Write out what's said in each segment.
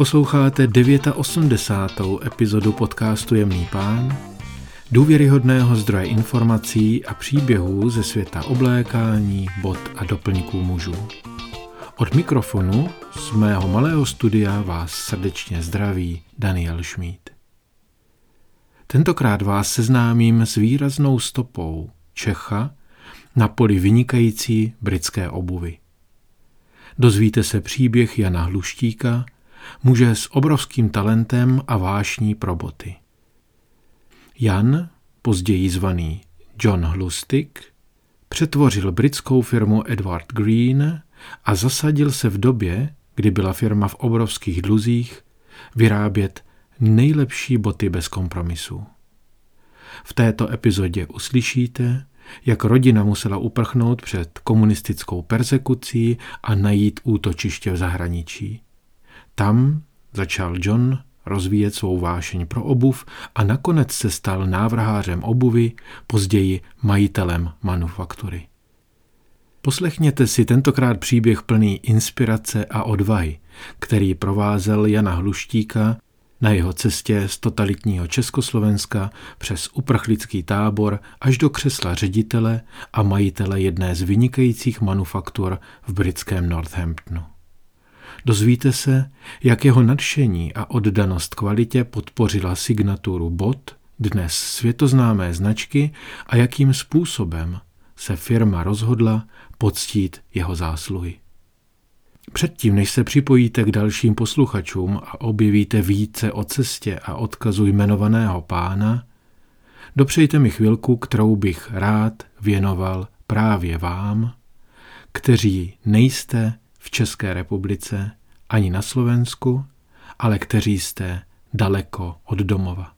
Posloucháte 89. epizodu podcastu Jemný pán, důvěryhodného zdroje informací a příběhů ze světa oblékání, bod a doplňků mužů. Od mikrofonu z mého malého studia vás srdečně zdraví Daniel Schmid. Tentokrát vás seznámím s výraznou stopou Čecha na poli vynikající britské obuvy. Dozvíte se příběh Jana Hluštíka, muže s obrovským talentem a vášní pro boty. Jan, později zvaný John Hlustig, přetvořil britskou firmu Edward Green a zasadil se v době, kdy byla firma v obrovských dluzích, vyrábět nejlepší boty bez kompromisů. V této epizodě uslyšíte, jak rodina musela uprchnout před komunistickou persekucí a najít útočiště v zahraničí. Tam začal John rozvíjet svou vášeň pro obuv a nakonec se stal návrhářem obuvy, později majitelem manufaktury. Poslechněte si tentokrát příběh plný inspirace a odvahy, který provázel Jana Hluštíka na jeho cestě z totalitního Československa přes uprchlický tábor až do křesla ředitele a majitele jedné z vynikajících manufaktur v britském Northamptonu. Dozvíte se, jak jeho nadšení a oddanost kvalitě podpořila signaturu BOT, dnes světoznámé značky, a jakým způsobem se firma rozhodla poctít jeho zásluhy. Předtím, než se připojíte k dalším posluchačům a objevíte více o cestě a odkazu jmenovaného pána, dopřejte mi chvilku, kterou bych rád věnoval právě vám, kteří nejste v České republice ani na Slovensku, ale kteří jste daleko od domova.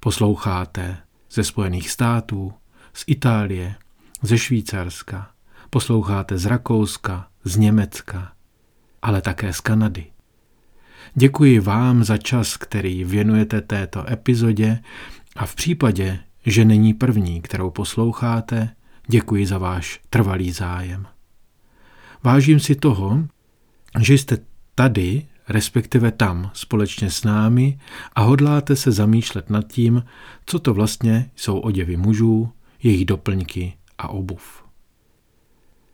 Posloucháte ze Spojených států, z Itálie, ze Švýcarska, posloucháte z Rakouska, z Německa, ale také z Kanady. Děkuji vám za čas, který věnujete této epizodě a v případě, že není první, kterou posloucháte, děkuji za váš trvalý zájem. Vážím si toho, že jste tady, respektive tam, společně s námi a hodláte se zamýšlet nad tím, co to vlastně jsou oděvy mužů, jejich doplňky a obuv.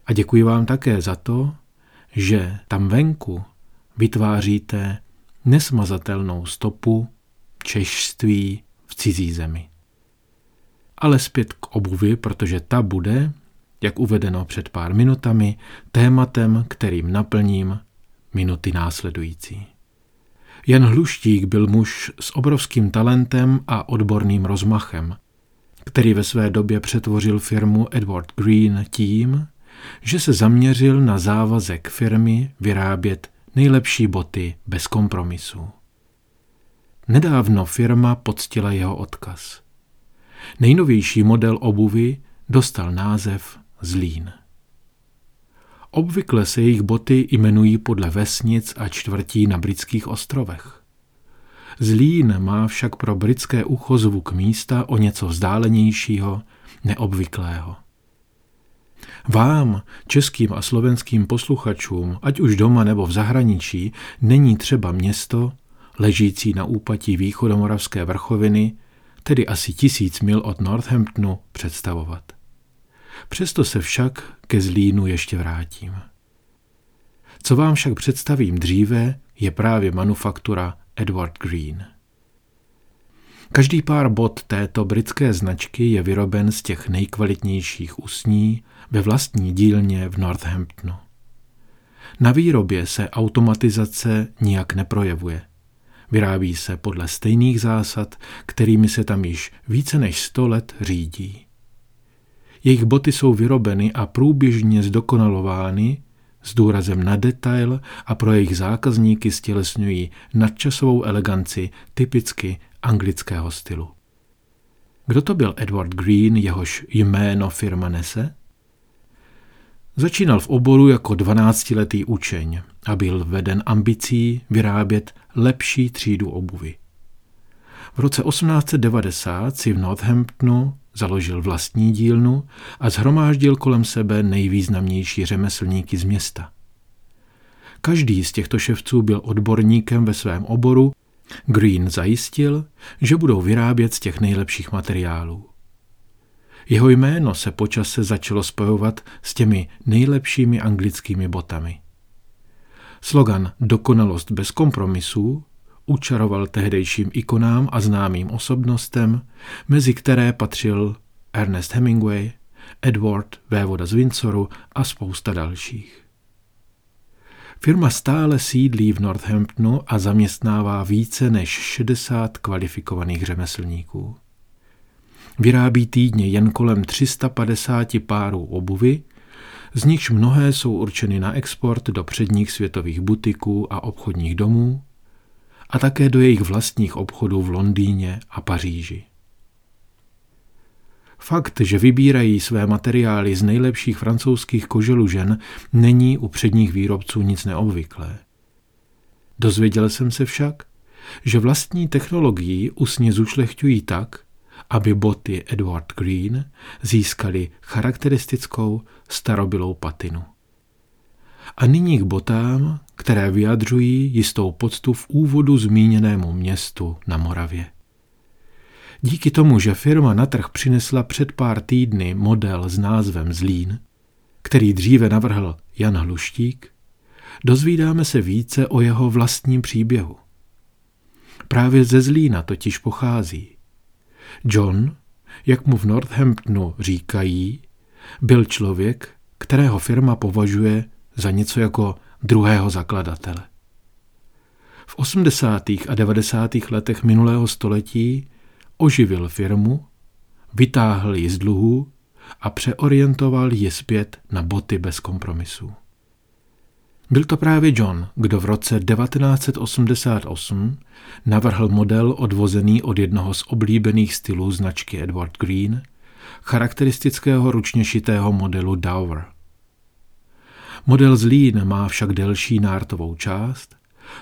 A děkuji vám také za to, že tam venku vytváříte nesmazatelnou stopu češství v cizí zemi. Ale zpět k obuvi, protože ta bude, jak uvedeno před pár minutami, tématem, kterým naplním minuty následující. Jan Hluštík byl muž s obrovským talentem a odborným rozmachem, který ve své době přetvořil firmu Edward Green tím, že se zaměřil na závazek firmy vyrábět nejlepší boty bez kompromisů. Nedávno firma poctila jeho odkaz. Nejnovější model obuvy dostal název Zlín. Obvykle se jejich boty jmenují podle vesnic a čtvrtí na britských ostrovech. Zlín má však pro britské ucho zvuk místa o něco vzdálenějšího, neobvyklého. Vám, českým a slovenským posluchačům, ať už doma nebo v zahraničí, není třeba město, ležící na úpatí východomoravské vrchoviny, tedy asi tisíc mil od Northamptonu, představovat. Přesto se však ke Zlínu ještě vrátím. Co vám však představím dříve, je právě manufaktura Edward Green. Každý pár bot této britské značky je vyroben z těch nejkvalitnějších usní ve vlastní dílně v Northamptonu. Na výrobě se automatizace nijak neprojevuje. Vyrábí se podle stejných zásad, kterými se tam již více než sto let řídí. Jejich boty jsou vyrobeny a průběžně zdokonalovány s důrazem na detail a pro jejich zákazníky stělesňují nadčasovou eleganci typicky anglického stylu. Kdo to byl Edward Green, jehož jméno firma nese? Začínal v oboru jako 12-letý učeň a byl veden ambicí vyrábět lepší třídu obuvy. V roce 1890 si v Northamptonu založil vlastní dílnu a zhromáždil kolem sebe nejvýznamnější řemeslníky z města. Každý z těchto ševců byl odborníkem ve svém oboru. Green zajistil, že budou vyrábět z těch nejlepších materiálů. Jeho jméno se počase začalo spojovat s těmi nejlepšími anglickými botami. Slogan Dokonalost bez kompromisů učaroval tehdejším ikonám a známým osobnostem, mezi které patřil Ernest Hemingway, Edward, vévoda z Windsoru a spousta dalších. Firma stále sídlí v Northamptonu a zaměstnává více než 60 kvalifikovaných řemeslníků. Vyrábí týdně jen kolem 350 párů obuvy, z nichž mnohé jsou určeny na export do předních světových butiků a obchodních domů a také do jejich vlastních obchodů v Londýně a Paříži. Fakt, že vybírají své materiály z nejlepších francouzských koželužen, není u předních výrobců nic neobvyklé. Dozvěděl jsem se však, že vlastní technologii usně zušlechťují tak, aby boty Edward Green získaly charakteristickou starobylou patinu. A nyní k botám, které vyjadřují jistou poctu v úvodu zmíněnému městu na Moravě. Díky tomu, že firma na trh přinesla před pár týdny model s názvem Zlín, který dříve navrhl Jan Hluštík, dozvídáme se více o jeho vlastním příběhu. Právě ze Zlína totiž pochází. John, jak mu v Northamptonu říkají, byl člověk, kterého firma považuje za něco jako druhého zakladatele. V 80. a 90. letech minulého století oživil firmu, vytáhl ji z dluhů a přeorientoval ji zpět na boty bez kompromisů. Byl to právě John, kdo v roce 1988 navrhl model odvozený od jednoho z oblíbených stylů značky Edward Green, charakteristického ručně šitého modelu Dower. Model z Lean má však delší nártovou část,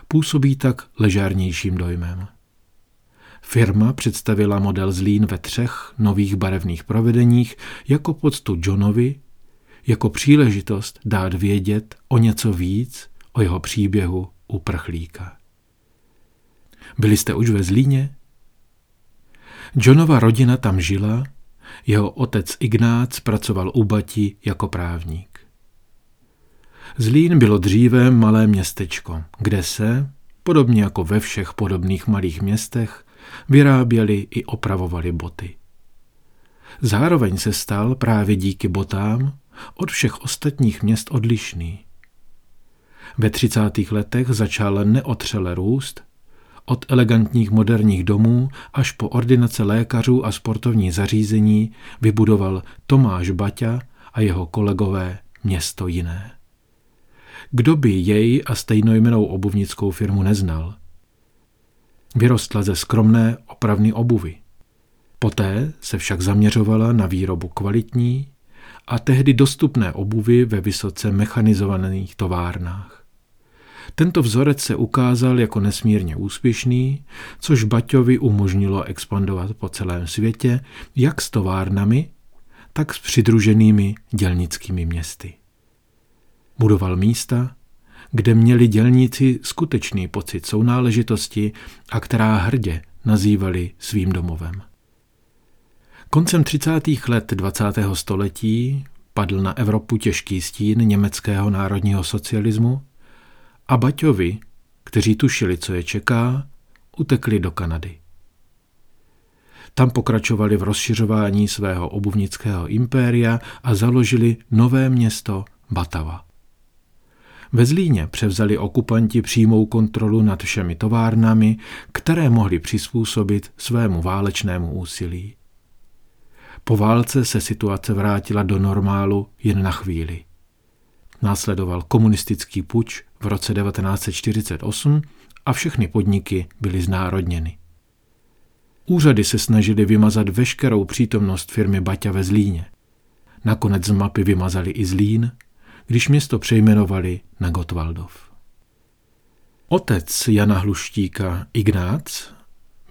působí tak ležárnějším dojmem. Firma představila model z Lean ve třech nových barevných provedeních jako poctu Johnovi, jako příležitost dát vědět o něco víc o jeho příběhu uprchlíka. Byli jste už ve Zlíně? Johnova rodina tam žila, jeho otec Ignác pracoval u Bati jako právník. Zlín bylo dříve malé městečko, kde se, podobně jako ve všech podobných malých městech, vyráběli i opravovali boty. Zároveň se stal právě díky botám od všech ostatních měst odlišný. Ve 30. letech začal neotřele růst, od elegantních moderních domů až po ordinace lékařů a sportovní zařízení vybudoval Tomáš Baťa a jeho kolegové město jiné. Kdo by jej a stejnojmenou obuvnickou firmu neznal? Vyrostla ze skromné opravny obuvy. Poté se však zaměřovala na výrobu kvalitní a tehdy dostupné obuvy ve vysoce mechanizovaných továrnách. Tento vzorec se ukázal jako nesmírně úspěšný, což Baťovi umožnilo expandovat po celém světě, jak s továrnami, tak s přidruženými dělnickými městy. Budoval místa, kde měli dělníci skutečný pocit sounáležitosti a která hrdě nazývali svým domovem. Koncem 30. let 20. století padl na Evropu těžký stín německého národního socialismu a Baťovi, kteří tušili, co je čeká, utekli do Kanady. Tam pokračovali v rozšiřování svého obuvnického impéria a založili nové město Batava. Ve Zlíně převzali okupanti přímou kontrolu nad všemi továrnami, které mohli přizpůsobit svému válečnému úsilí. Po válce se situace vrátila do normálu jen na chvíli. Následoval komunistický puč v roce 1948 a všechny podniky byly znárodněny. Úřady se snažily vymazat veškerou přítomnost firmy Baťa ve Zlíně. Nakonec z mapy vymazali i Zlín, když město přejmenovali na Gotwaldov. Otec Jana Hluštíka Ignác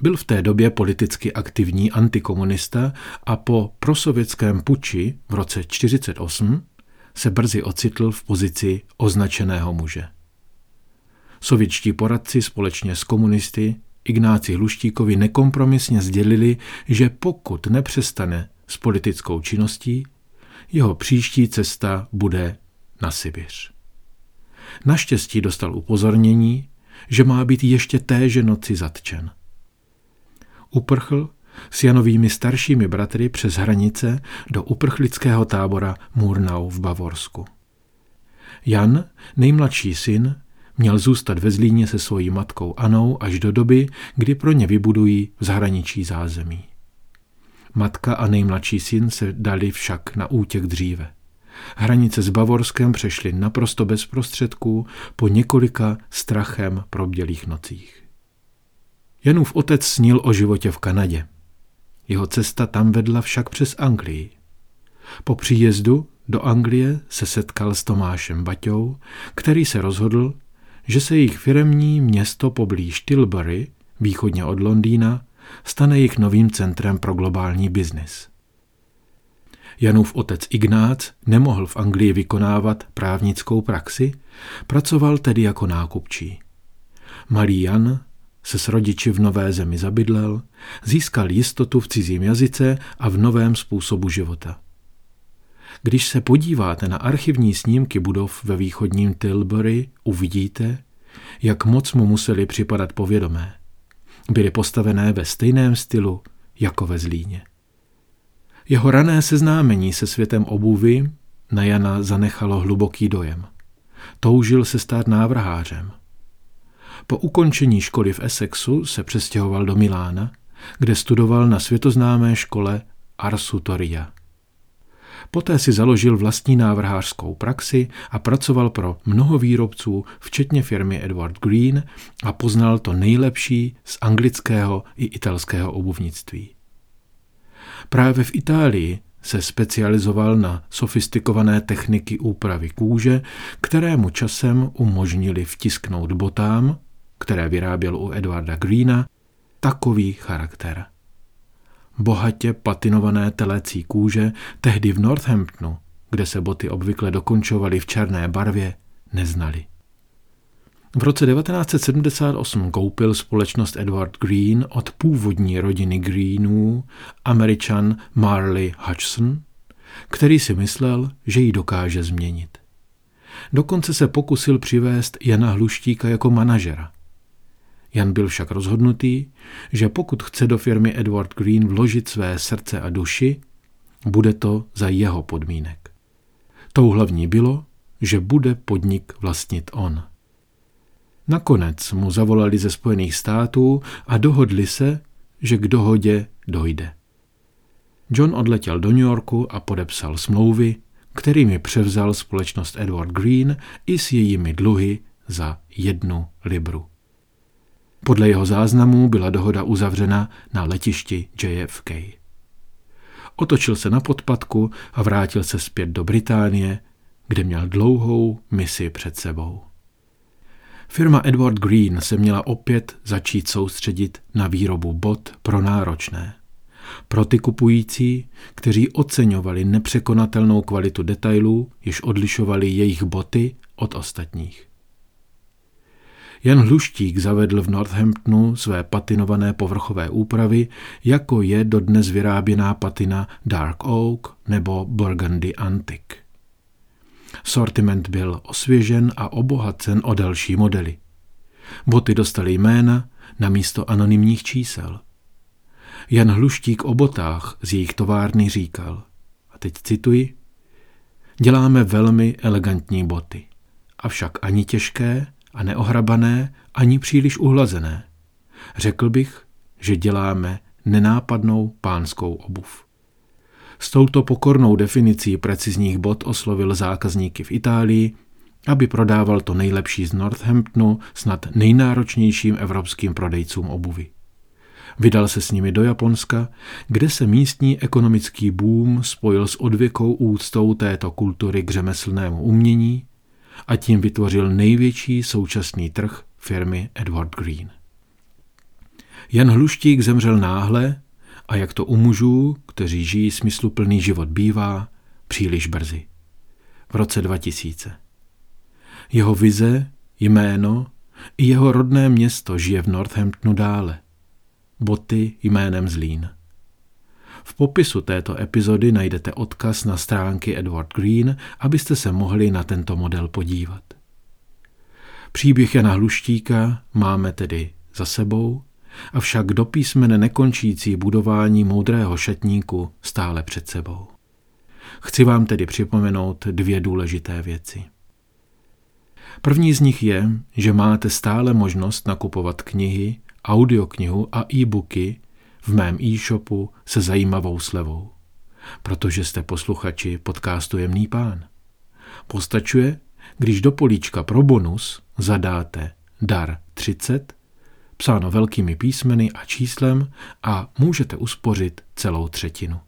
byl v té době politicky aktivní antikomunista a po prosovětském puči v roce 1948 se brzy ocitl v pozici označeného muže. Sovětští poradci společně s komunisty Ignáci Hluštíkovi nekompromisně sdělili, že pokud nepřestane s politickou činností, jeho příští cesta bude na Sibiř. Naštěstí dostal upozornění, že má být ještě téže noci zatčen. Uprchl s Janovými staršími bratry přes hranice do uprchlického tábora Murnau v Bavorsku. Jan, nejmladší syn, měl zůstat ve Zlíně se svojí matkou Anou až do doby, kdy pro ně vybudují v zahraničí zázemí. Matka a nejmladší syn se dali však na útěk dříve. Hranice s Bavorskem přešly naprosto bez prostředků po několika strachem probdělých nocích. Janův otec snil o životě v Kanadě. Jeho cesta tam vedla však přes Anglii. Po příjezdu do Anglie se setkal s Tomášem Baťou, který se rozhodl, že se jejich firemní město poblíž Tilbury, východně od Londýna, stane jejich novým centrem pro globální biznis. Janův otec Ignác nemohl v Anglii vykonávat právnickou praxi, pracoval tedy jako nákupčí. Malý Jan se s rodiči v nové zemi zabydlel, získal jistotu v cizím jazyce a v novém způsobu života. Když se podíváte na archivní snímky budov ve východním Tilbury, uvidíte, jak moc mu museli připadat povědomé. Byly postavené ve stejném stylu jako ve Zlíně. Jeho rané seznámení se světem obuvy na Jana zanechalo hluboký dojem. Toužil se stát návrhářem. Po ukončení školy v Essexu se přestěhoval do Milána, kde studoval na světoznámé škole Arsutoria. Poté si založil vlastní návrhářskou praxi a pracoval pro mnoho výrobců, včetně firmy Edward Green a poznal to nejlepší z anglického i italského obuvnictví. Právě v Itálii se specializoval na sofistikované techniky úpravy kůže, které mu časem umožnili vtisknout botám, které vyráběl u Edwarda Greena, takový charakter bohatě patinované telecí kůže, tehdy v Northamptonu, kde se boty obvykle dokončovaly v černé barvě, neznali. V roce 1978 koupil společnost Edward Green od původní rodiny Greenů američan Marley Hudson, který si myslel, že ji dokáže změnit. Dokonce se pokusil přivést Jana Hluštíka jako manažera. Jan byl však rozhodnutý, že pokud chce do firmy Edward Green vložit své srdce a duši, bude to za jeho podmínek. Tou hlavní bylo, že bude podnik vlastnit on. Nakonec mu zavolali ze Spojených států a dohodli se, že k dohodě dojde. John odletěl do New Yorku a podepsal smlouvy, kterými převzal společnost Edward Green i s jejími dluhy za jednu libru. Podle jeho záznamů byla dohoda uzavřena na letišti JFK. Otočil se na podpadku a vrátil se zpět do Británie, kde měl dlouhou misi před sebou. Firma Edward Green se měla opět začít soustředit na výrobu bot pro náročné. Pro ty kupující, kteří oceňovali nepřekonatelnou kvalitu detailů, jež odlišovali jejich boty od ostatních. Jan Hluštík zavedl v Northamptonu své patinované povrchové úpravy, jako je dodnes vyráběná patina Dark Oak nebo Burgundy Antique. Sortiment byl osvěžen a obohacen o další modely. Boty dostaly jména na místo anonymních čísel. Jan Hluštík o botách z jejich továrny říkal, a teď cituji, děláme velmi elegantní boty, avšak ani těžké, a neohrabané ani příliš uhlazené. Řekl bych, že děláme nenápadnou pánskou obuv. S touto pokornou definicí precizních bod oslovil zákazníky v Itálii, aby prodával to nejlepší z Northamptonu snad nejnáročnějším evropským prodejcům obuvy. Vydal se s nimi do Japonska, kde se místní ekonomický boom spojil s odvěkou úctou této kultury k řemeslnému umění a tím vytvořil největší současný trh firmy Edward Green. Jan Hluštík zemřel náhle a jak to u mužů, kteří žijí smysluplný život bývá, příliš brzy. V roce 2000. Jeho vize, jméno I jeho rodné město žije v Northamptonu dále. Boty jménem Zlín. V popisu této epizody najdete odkaz na stránky Edward Green, abyste se mohli na tento model podívat. Příběh Jana Hluštíka máme tedy za sebou, avšak do písmene nekončící budování moudrého šatníku stále před sebou. Chci vám tedy připomenout dvě důležité věci. První z nich je, že máte stále možnost nakupovat knihy, audioknihu a e-booky v mém e-shopu se zajímavou slevou, protože jste posluchači podcastu Jemný pán. Postačuje, když do políčka pro bonus zadáte dar 30, psáno velkými písmeny a číslem a můžete uspořit celou třetinu.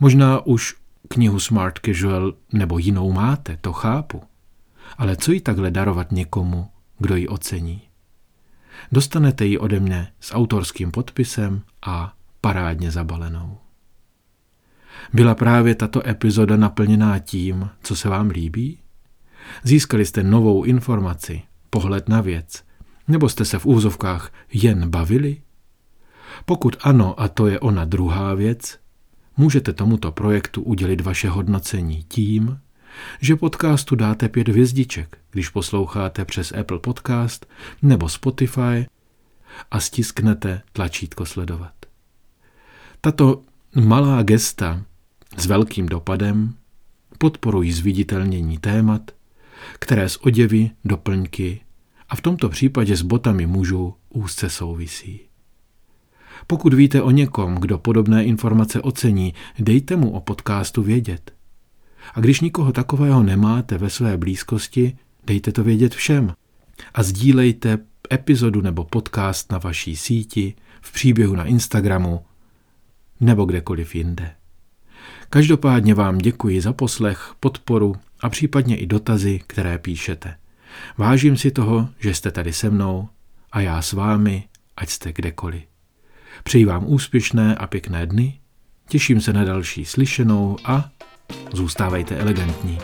Možná už knihu Smart Casual nebo jinou máte, to chápu. Ale co ji takhle darovat někomu, kdo ji ocení? Dostanete ji ode mne s autorským podpisem a parádně zabalenou. Byla právě tato epizoda naplněná tím, co se vám líbí? Získali jste novou informaci, pohled na věc, nebo jste se v úzovkách jen bavili? Pokud ano, a to je ona druhá věc, můžete tomuto projektu udělit vaše hodnocení tím, že podcastu dáte pět hvězdiček, když posloucháte přes Apple Podcast nebo Spotify a stisknete tlačítko sledovat. Tato malá gesta s velkým dopadem podporují zviditelnění témat, které s oděvy, doplňky a v tomto případě s botami mužů úzce souvisí. Pokud víte o někom, kdo podobné informace ocení, dejte mu o podcastu vědět. A když nikoho takového nemáte ve své blízkosti, dejte to vědět všem. A sdílejte epizodu nebo podcast na vaší síti, v příběhu na Instagramu nebo kdekoliv jinde. Každopádně vám děkuji za poslech, podporu a případně i dotazy, které píšete. Vážím si toho, že jste tady se mnou a já s vámi, ať jste kdekoliv. Přeji vám úspěšné a pěkné dny, těším se na další slyšenou a zůstávejte elegantní.